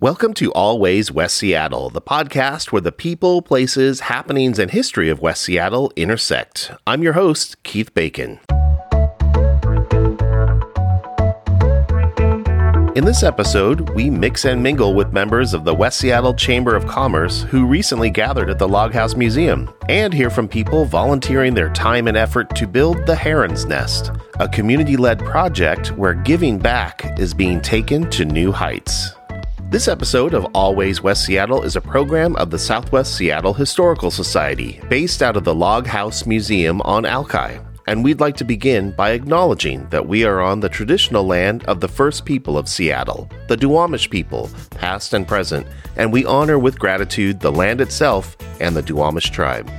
Welcome to Always West Seattle, the podcast where the people, places, happenings, and history of West Seattle intersect. I'm your host, Keith Bacon. In this episode, we mix and mingle with members of the West Seattle Chamber of Commerce who recently gathered at the Log House Museum and hear from people volunteering their time and effort to build the Heron's Nest, a community led project where giving back is being taken to new heights. This episode of Always West Seattle is a program of the Southwest Seattle Historical Society, based out of the Log House Museum on Alki. And we'd like to begin by acknowledging that we are on the traditional land of the first people of Seattle, the Duwamish people, past and present, and we honor with gratitude the land itself and the Duwamish tribe.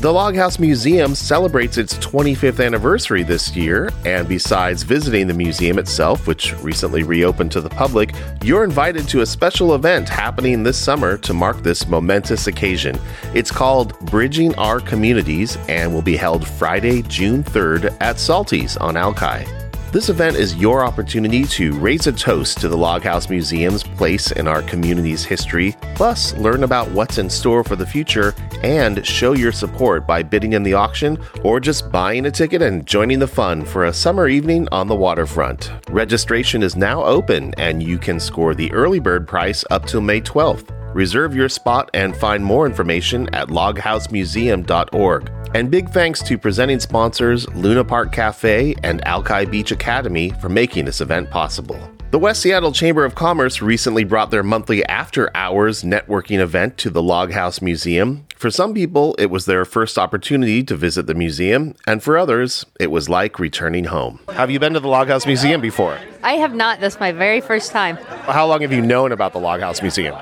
The Log House Museum celebrates its 25th anniversary this year, and besides visiting the museum itself, which recently reopened to the public, you're invited to a special event happening this summer to mark this momentous occasion. It's called Bridging Our Communities and will be held Friday, June 3rd at Salty's on Alki. This event is your opportunity to raise a toast to the Log House Museum's place in our community's history, plus learn about what's in store for the future and show your support by bidding in the auction or just buying a ticket and joining the fun for a summer evening on the waterfront. Registration is now open and you can score the early bird price up till May 12th. Reserve your spot and find more information at loghousemuseum.org. And big thanks to presenting sponsors Luna Park Cafe and Alki Beach Academy for making this event possible. The West Seattle Chamber of Commerce recently brought their monthly after hours networking event to the Log House Museum. For some people, it was their first opportunity to visit the museum, and for others, it was like returning home. Have you been to the Log House Museum before? I have not. That's my very first time. How long have you known about the Log House Museum?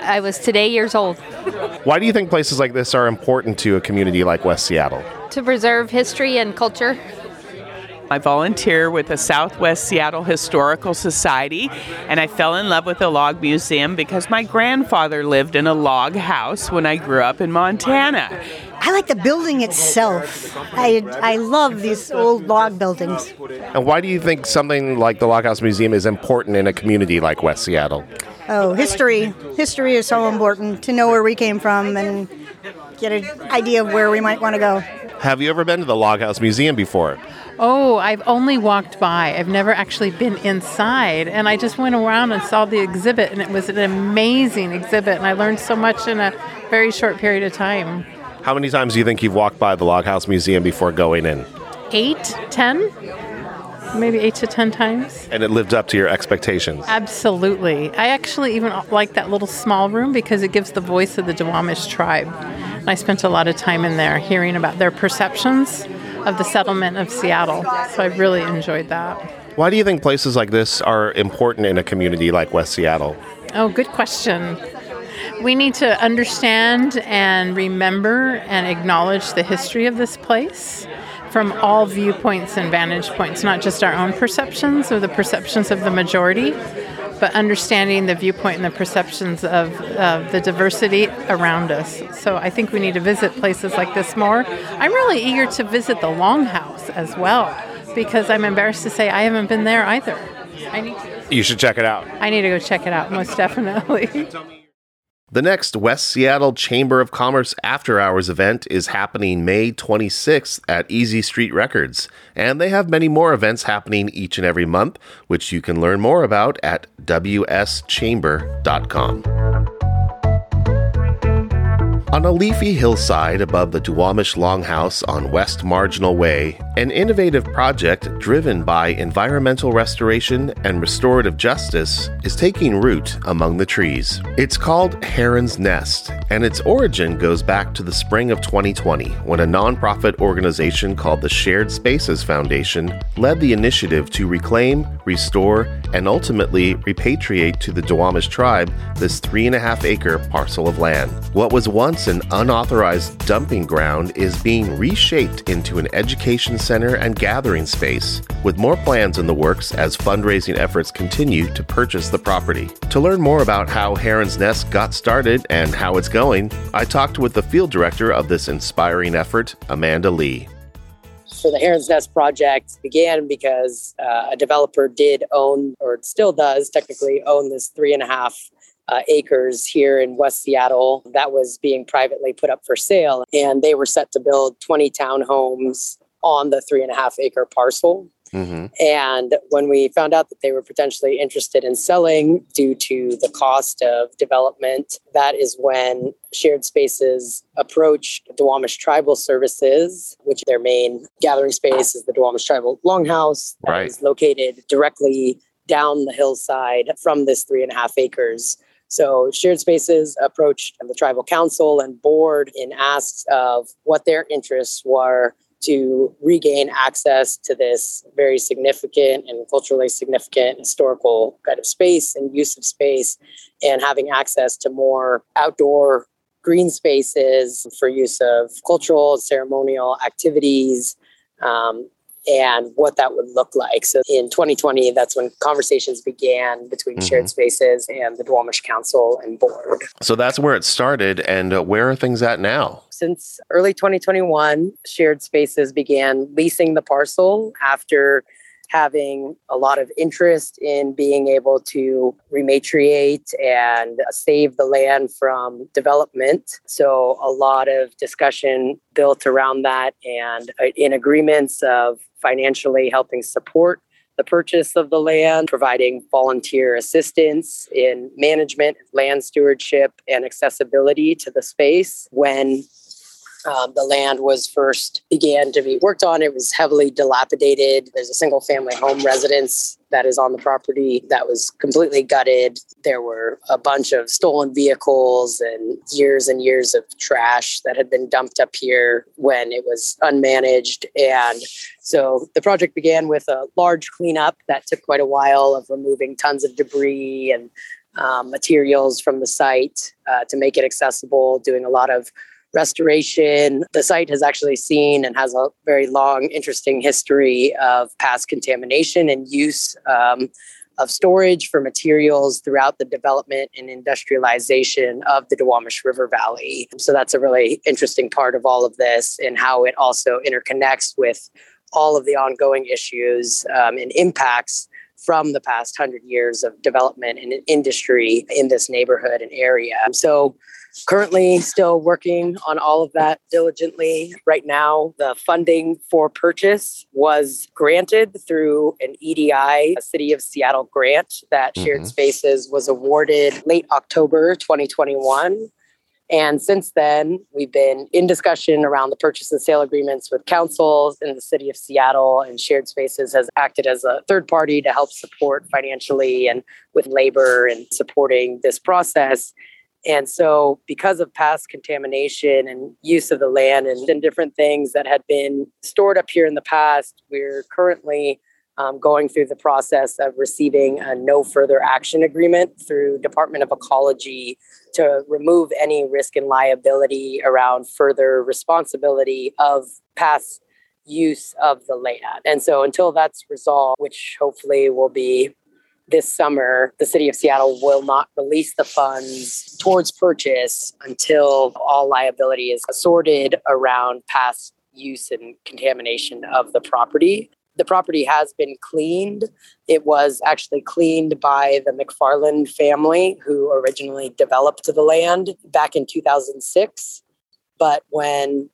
I was today years old. Why do you think places like this are important to a community like West Seattle? To preserve history and culture. I volunteer with the Southwest Seattle Historical Society, and I fell in love with the log museum because my grandfather lived in a log house when I grew up in Montana. I like the building itself. I, I love these old log buildings. And why do you think something like the Log House Museum is important in a community like West Seattle? Oh, history. History is so important to know where we came from and get an idea of where we might want to go. Have you ever been to the Log House Museum before? Oh, I've only walked by. I've never actually been inside. And I just went around and saw the exhibit, and it was an amazing exhibit. And I learned so much in a very short period of time. How many times do you think you've walked by the Log House Museum before going in? Eight, ten? Maybe eight to ten times. And it lived up to your expectations? Absolutely. I actually even like that little small room because it gives the voice of the Duwamish tribe. And I spent a lot of time in there hearing about their perceptions of the settlement of Seattle. So I really enjoyed that. Why do you think places like this are important in a community like West Seattle? Oh, good question. We need to understand and remember and acknowledge the history of this place from all viewpoints and vantage points, not just our own perceptions or the perceptions of the majority, but understanding the viewpoint and the perceptions of uh, the diversity around us. So I think we need to visit places like this more. I'm really eager to visit the Longhouse as well because I'm embarrassed to say I haven't been there either. I need to. You should check it out. I need to go check it out, most definitely. The next West Seattle Chamber of Commerce After Hours event is happening May 26th at Easy Street Records, and they have many more events happening each and every month, which you can learn more about at wschamber.com. On a leafy hillside above the Duwamish Longhouse on West Marginal Way, an innovative project driven by environmental restoration and restorative justice is taking root among the trees. It's called Heron's Nest, and its origin goes back to the spring of 2020 when a nonprofit organization called the Shared Spaces Foundation led the initiative to reclaim, restore, and ultimately repatriate to the Duwamish tribe this three and a half acre parcel of land. What was once an unauthorized dumping ground is being reshaped into an education center and gathering space, with more plans in the works as fundraising efforts continue to purchase the property. To learn more about how Heron's Nest got started and how it's going, I talked with the field director of this inspiring effort, Amanda Lee. for the Heron's Nest project began because uh, a developer did own, or still does technically own this three and a half uh, acres here in West Seattle that was being privately put up for sale. And they were set to build 20 townhomes on the three and a half acre parcel. Mm-hmm. And when we found out that they were potentially interested in selling due to the cost of development, that is when Shared Spaces approached Duwamish Tribal Services, which their main gathering space is the Duwamish Tribal Longhouse, that right. is located directly down the hillside from this three and a half acres. So Shared Spaces approached the tribal council and board in asked of what their interests were to regain access to this very significant and culturally significant historical kind of space and use of space and having access to more outdoor green spaces for use of cultural ceremonial activities um, and what that would look like. So in 2020, that's when conversations began between mm-hmm. Shared Spaces and the Duwamish Council and Board. So that's where it started. And uh, where are things at now? Since early 2021, Shared Spaces began leasing the parcel after having a lot of interest in being able to rematriate and save the land from development. So, a lot of discussion built around that and uh, in agreements of financially helping support the purchase of the land, providing volunteer assistance in management, land stewardship, and accessibility to the space when um, the land was first began to be worked on. It was heavily dilapidated. There's a single family home residence that is on the property that was completely gutted. There were a bunch of stolen vehicles and years and years of trash that had been dumped up here when it was unmanaged. And so the project began with a large cleanup that took quite a while of removing tons of debris and um, materials from the site uh, to make it accessible, doing a lot of restoration. The site has actually seen and has a very long, interesting history of past contamination and use um, of storage for materials throughout the development and industrialization of the Duwamish River Valley. So that's a really interesting part of all of this and how it also interconnects with all of the ongoing issues um, and impacts from the past hundred years of development and industry in this neighborhood and area. So currently still working on all of that diligently. Right now, the funding for purchase was granted through an EDI, a City of Seattle grant that mm-hmm. Shared Spaces was awarded late October 2021. And since then, we've been in discussion around the purchase and sale agreements with councils in the city of Seattle, and Shared Spaces has acted as a third party to help support financially and with labor and supporting this process. And so, because of past contamination and use of the land and, and different things that had been stored up here in the past, we're currently um, going through the process of receiving a no further action agreement through Department of Ecology to remove any risk and liability around further responsibility of past use of the land. And so until that's resolved, which hopefully will be this summer, the city of Seattle will not release the funds towards purchase until all liability is sorted around past use and contamination of the property. The property has been cleaned. It was actually cleaned by the McFarland family who originally developed the land back in 2006. But when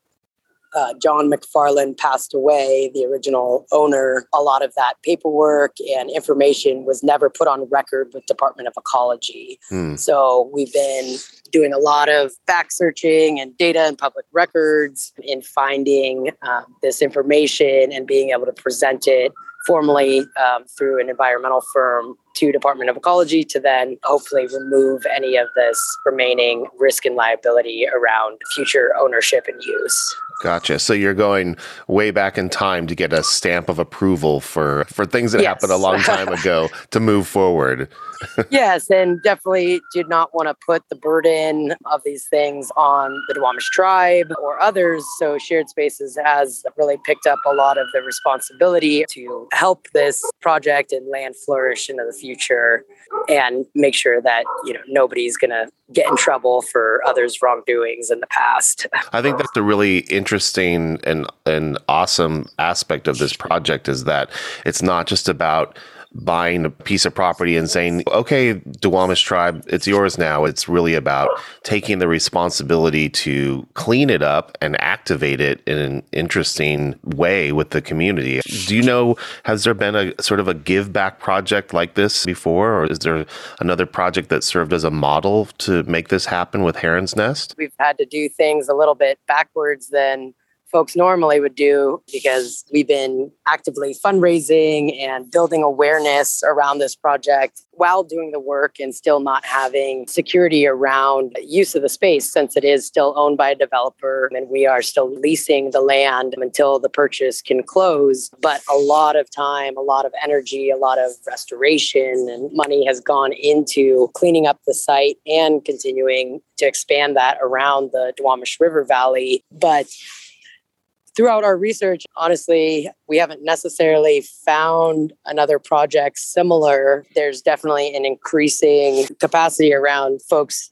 uh, John McFarland passed away, the original owner, a lot of that paperwork and information was never put on record with Department of Ecology. Hmm. So we've been doing a lot of back searching and data and public records in finding um, this information and being able to present it formally um, through an environmental firm to Department of Ecology to then hopefully remove any of this remaining risk and liability around future ownership and use. Gotcha. So you're going way back in time to get a stamp of approval for for things that yes. happened a long time ago to move forward. yes, and definitely did not want to put the burden of these things on the Duwamish tribe or others. So Shared Spaces has really picked up a lot of the responsibility to help this project and land flourish into the future. and make sure that you know nobody's going to get in trouble for others' wrongdoings in the past. I think that's a really interesting and and awesome aspect of this project is that it's not just about buying a piece of property and saying, okay, Duwamish tribe, it's yours now. It's really about taking the responsibility to clean it up and activate it in an interesting way with the community. Do you know, has there been a sort of a give back project like this before, or is there another project that served as a model to make this happen with Heron's Nest? We've had to do things a little bit backwards than folks normally would do because we've been actively fundraising and building awareness around this project while doing the work and still not having security around use of the space since it is still owned by a developer and we are still leasing the land until the purchase can close. But a lot of time a lot of energy a lot of restoration and money has gone into cleaning up the site and continuing to expand that around the Duwamish River Valley. But throughout our research, honestly, we haven't necessarily found another project similar. There's definitely an increasing capacity around folks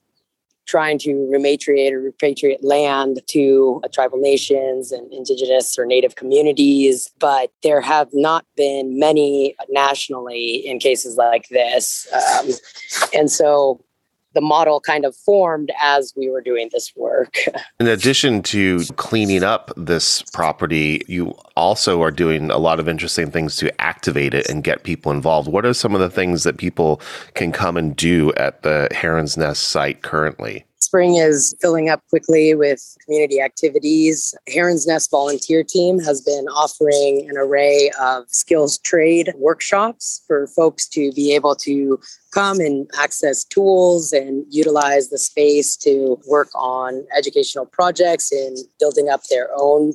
trying to rematriate or repatriate land to tribal nations and indigenous or native communities, but there have not been many nationally in cases like this. Um, and so the model kind of formed as we were doing this work. In addition to cleaning up this property, you also are doing a lot of interesting things to activate it and get people involved. What are some of the things that people can come and do at the Heron's Nest site currently? Spring is filling up quickly with community activities. Heron's Nest volunteer team has been offering an array of skills trade workshops for folks to be able to come and access tools and utilize the space to work on educational projects and building up their own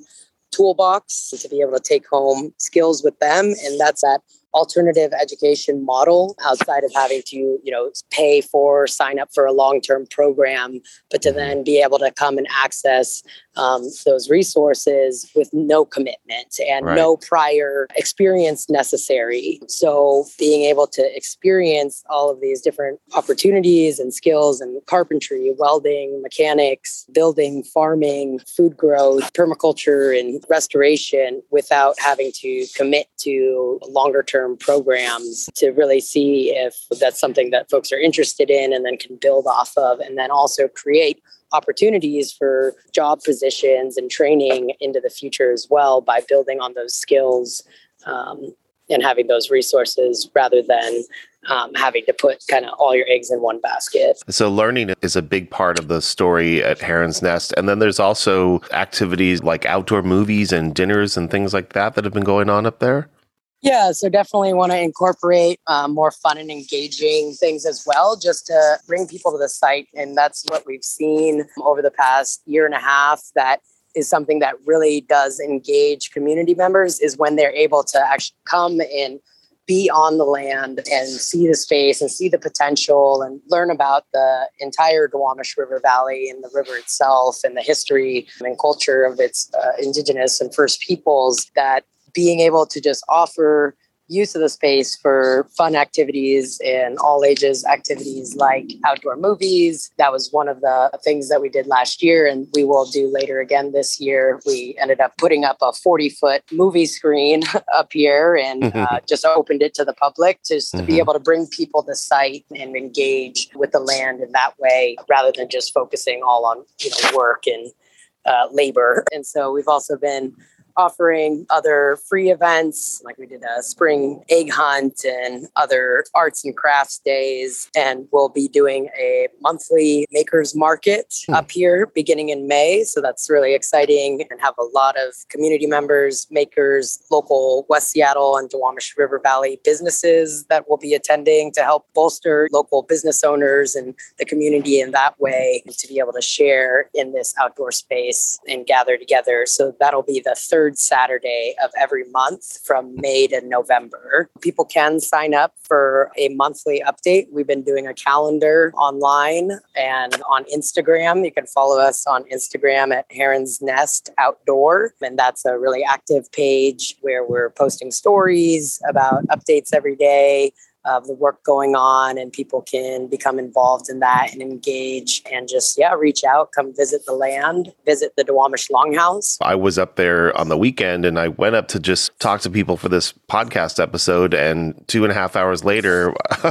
toolbox to be able to take home skills with them. And that's at alternative education model outside of having to you know pay for sign up for a long-term program but to then be able to come and access um, those resources with no commitment and right. no prior experience necessary so being able to experience all of these different opportunities and skills and carpentry welding mechanics building farming food growth permaculture and restoration without having to commit to longer term term programs to really see if that's something that folks are interested in and then can build off of, and then also create opportunities for job positions and training into the future as well by building on those skills um, and having those resources rather than um, having to put kind of all your eggs in one basket. So, learning is a big part of the story at Heron's Nest. And then there's also activities like outdoor movies and dinners and things like that that have been going on up there. Yeah, so definitely want to incorporate um, more fun and engaging things as well, just to bring people to the site. And that's what we've seen over the past year and a half. That is something that really does engage community members is when they're able to actually come and be on the land and see the space and see the potential and learn about the entire Duwamish River Valley and the river itself and the history and culture of its uh, indigenous and first peoples that being able to just offer use of the space for fun activities and all ages activities like outdoor movies. That was one of the things that we did last year, and we will do later again this year. We ended up putting up a 40 foot movie screen up here and mm-hmm. uh, just opened it to the public just to be mm-hmm. able to bring people to the site and engage with the land in that way rather than just focusing all on you know work and uh, labor. And so we've also been offering other free events, like we did a spring egg hunt and other arts and crafts days. And we'll be doing a monthly makers market hmm. up here beginning in May. So that's really exciting and have a lot of community members, makers, local West Seattle and Duwamish River Valley businesses that will be attending to help bolster local business owners and the community in that way to be able to share in this outdoor space and gather together. So that'll be the third third Saturday of every month from May to November. People can sign up for a monthly update. We've been doing a calendar online and on Instagram. You can follow us on Instagram at Heron's Nest Outdoor. And that's a really active page where we're posting stories about updates every day of the work going on and people can become involved in that and engage and just yeah reach out come visit the land visit the Duwamish Longhouse I was up there on the weekend and I went up to just talk to people for this podcast episode and two and a half hours later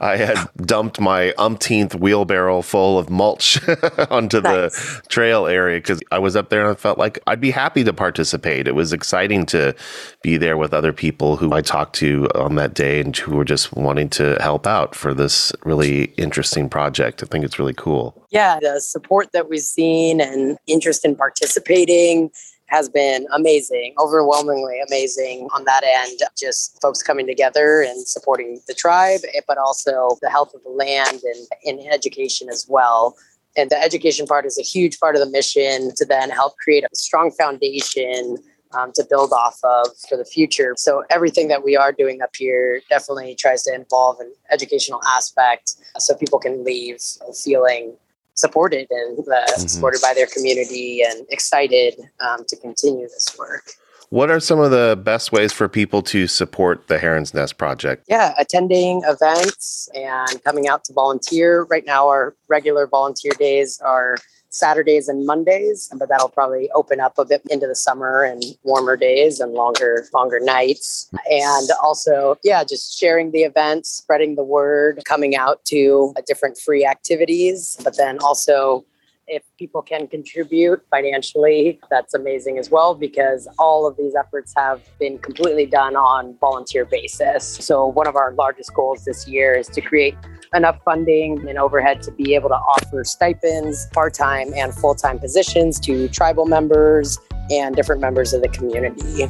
I had dumped my umpteenth wheelbarrow full of mulch onto nice. the trail area because I was up there and I felt like I'd be happy to participate it was exciting to be there with other people who I talked to on that day and who were just wanting to help out for this really interesting project. I think it's really cool. Yeah, the support that we've seen and interest in participating has been amazing, overwhelmingly amazing on that end. Just folks coming together and supporting the tribe, eh, but also the health of the land and in education as well. And the education part is a huge part of the mission to then help create a strong foundation um, to build off of for the future. So everything that we are doing up here definitely tries to involve an educational aspect so people can leave feeling supported and uh, mm-hmm. supported by their community and excited um, to continue this work. What are some of the best ways for people to support the Heron's Nest project? Yeah, attending events and coming out to volunteer. Right now, our regular volunteer days are Saturdays and Mondays, but that'll probably open up a bit into the summer and warmer days and longer longer nights. And also, yeah, just sharing the events, spreading the word, coming out to different free activities, but then also if people can contribute financially, that's amazing as well because all of these efforts have been completely done on volunteer basis. So one of our largest goals this year is to create enough funding and overhead to be able to offer stipends, part time and full time positions to tribal members and different members of the community.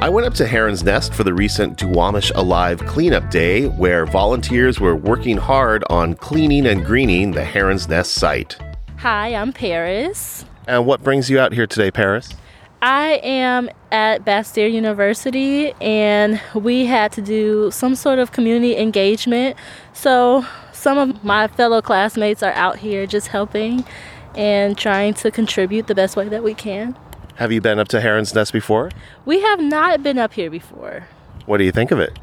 I went up to Heron's Nest for the recent Duwamish Alive Cleanup Day, where volunteers were working hard on cleaning and greening the Heron's Nest site. Hi, I'm Paris. And what brings you out here today, Paris? I am at Bastyr University and we had to do some sort of community engagement. So some of my fellow classmates are out here just helping and trying to contribute the best way that we can. Have you been up to Heron's Nest before? We have not been up here before. What do you think of it?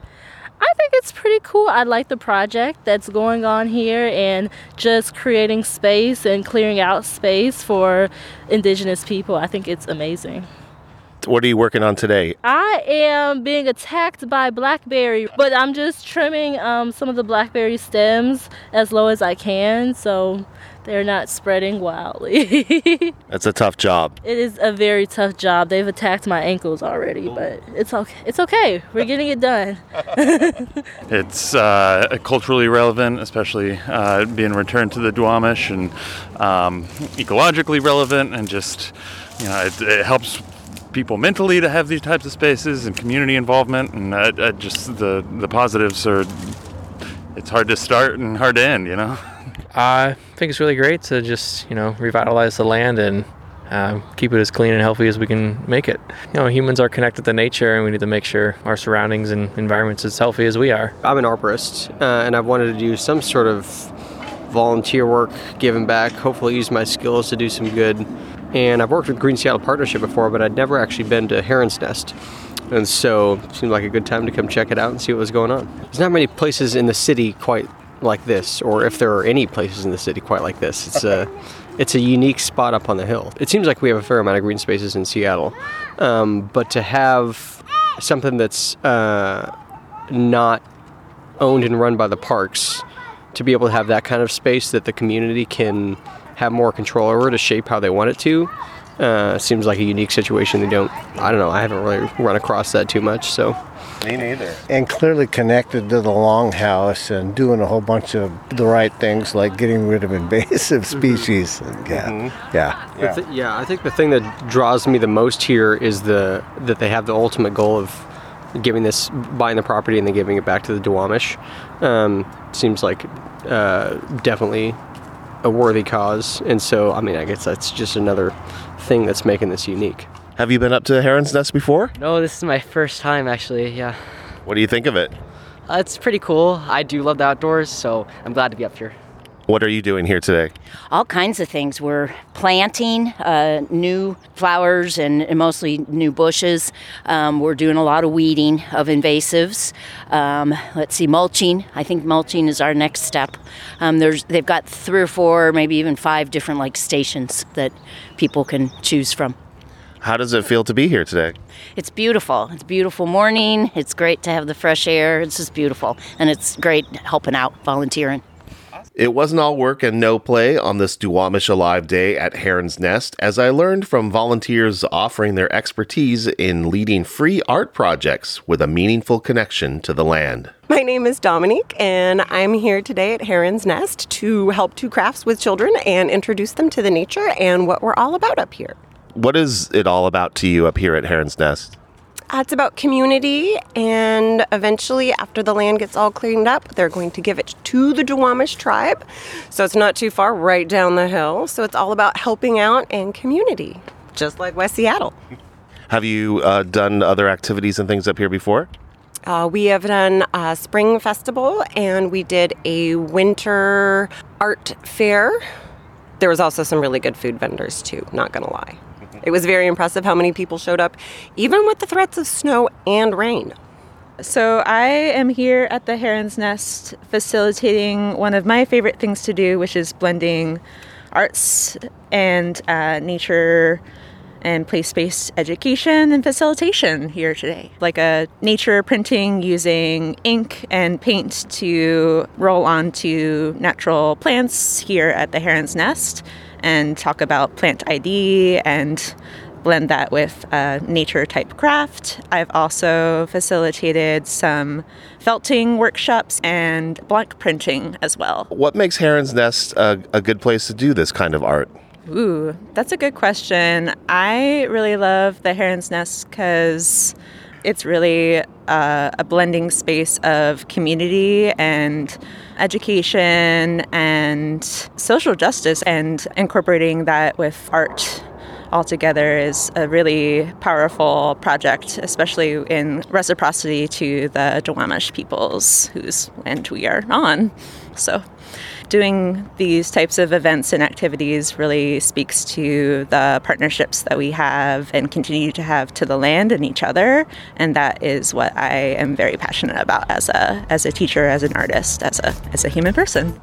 It's pretty cool. I like the project that's going on here and just creating space and clearing out space for indigenous people. I think it's amazing. What are you working on today? I am being attacked by blackberry, but I'm just trimming um, some of the blackberry stems as low as I can. So they're not spreading wildly. That's a tough job. It is a very tough job. They've attacked my ankles already, but it's okay. It's okay. We're getting it done. it's uh, culturally relevant, especially uh, being returned to the Duwamish, and um, ecologically relevant, and just you know, it, it, helps people mentally to have these types of spaces and community involvement, and uh, uh just the the positives are. It's hard to start and hard to end, you know. I think it's really great to just you know revitalize the land and uh, keep it as clean and healthy as we can make it. You know, humans are connected to nature, and we need to make sure our surroundings and environments as healthy as we are. I'm an arborist, uh, and I've wanted to do some sort of volunteer work, giving back. Hopefully, use my skills to do some good. And I've worked with Green Seattle Partnership before, but I'd never actually been to Heron's Nest. And so it seemed like a good time to come check it out and see what was going on. There's not many places in the city quite like this, or if there are any places in the city quite like this. It's a it's a unique spot up on the hill. It seems like we have a fair amount of green spaces in Seattle, um, but to have something that's uh, not owned and run by the parks, to be able to have that kind of space that the community can have more control over to shape how they want it to. Uh, seems like a unique situation. They don't. I don't know. I haven't really run across that too much. So me neither. And clearly connected to the longhouse and doing a whole bunch of the right things like getting rid of invasive mm-hmm. species. Mm-hmm. Yeah, mm-hmm. yeah, yeah. Th- yeah. I think the thing that draws me the most here is the that they have the ultimate goal of giving this, buying the property and then giving it back to the Duwamish. Um, seems like uh, definitely a worthy cause, and so I mean, I guess that's just another thing that's making this unique. Have you been up to the Heron's Nest before? No, this is my first time actually, yeah. What do you think of it? Uh, it's pretty cool. I do love the outdoors, so I'm glad to be up here. What are you doing here today? All kinds of things. We're planting uh, new flowers and, and, mostly new bushes. Um, we're doing a lot of weeding of invasives. Um, let's see, mulching. I think mulching is our next step. Um, there's they've got three or four, maybe even five different like stations that people can choose from. How does it feel to be here today? It's beautiful. It's a beautiful morning. It's great to have the fresh air. It's just beautiful, and it's great helping out, volunteering. It wasn't all work and no play on this Duwamish Alive Day at Heron's Nest, as I learned from volunteers offering their expertise in leading free art projects with a meaningful connection to the land. My name is Dominique, and I'm here today at Heron's Nest to help do crafts with children and introduce them to the nature and what we're all about up here. What is it all about to you up here at Heron's Nest? Uh, it's about community, and eventually, after the land gets all cleaned up, they're going to give it to the Duwamish tribe. So it's not too far, right down the hill. So it's all about helping out and community, just like West Seattle. Have you uh, done other activities and things up here before? Uh, we have done a spring festival and we did a winter art fair. There was also some really good food vendors too, not gonna lie. It was very impressive how many people showed up, even with the threats of snow and rain. So, I am here at the Heron's Nest facilitating one of my favorite things to do, which is blending arts and uh, nature and place based education and facilitation here today. Like a nature printing using ink and paint to roll onto natural plants here at the Heron's Nest and talk about plant ID and blend that with a nature type craft. I've also facilitated some felting workshops and block printing as well. What makes Heron's Nest a, a good place to do this kind of art? Ooh, that's a good question. I really love the Heron's Nest because it's really uh, a blending space of community and education and social justice, and incorporating that with art altogether is a really powerful project, especially in reciprocity to the Duwamish peoples whose land we are on. So doing these types of events and activities really speaks to the partnerships that we have and continue to have to the land and each other and that is what I am very passionate about as a as a teacher as an artist as a as a human person.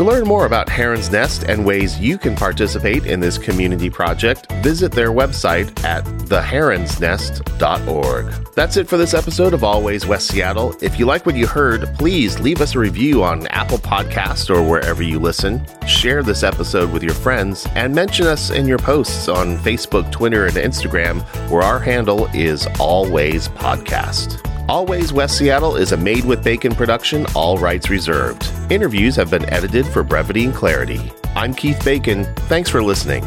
To learn more about Heron's Nest and ways you can participate in this community project, visit their website at theheronsnest.org. That's it for this episode of Always West Seattle. If you like what you heard, please leave us a review on Apple Podcasts or wherever you listen. Share this episode with your friends and mention us in your posts on Facebook, Twitter, and Instagram, where our handle is Always Podcast. Always West Seattle is a made with bacon production, all rights reserved. Interviews have been edited for brevity and clarity. I'm Keith Bacon. Thanks for listening.